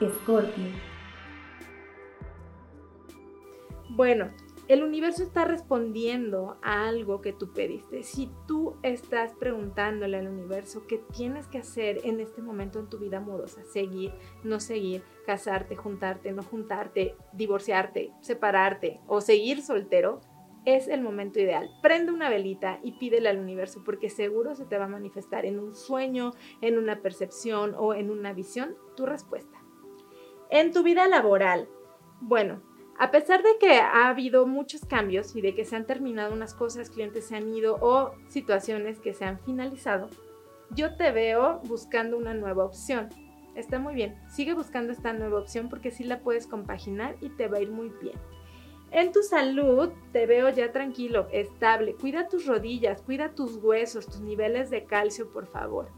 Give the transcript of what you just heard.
Escorpio. Bueno, el universo está respondiendo a algo que tú pediste. Si tú estás preguntándole al universo qué tienes que hacer en este momento en tu vida amorosa, seguir, no seguir, casarte, juntarte, no juntarte, divorciarte, separarte o seguir soltero, es el momento ideal. Prende una velita y pídele al universo porque seguro se te va a manifestar en un sueño, en una percepción o en una visión tu respuesta. En tu vida laboral, bueno, a pesar de que ha habido muchos cambios y de que se han terminado unas cosas, clientes se han ido o situaciones que se han finalizado, yo te veo buscando una nueva opción. Está muy bien, sigue buscando esta nueva opción porque sí la puedes compaginar y te va a ir muy bien. En tu salud te veo ya tranquilo, estable. Cuida tus rodillas, cuida tus huesos, tus niveles de calcio, por favor.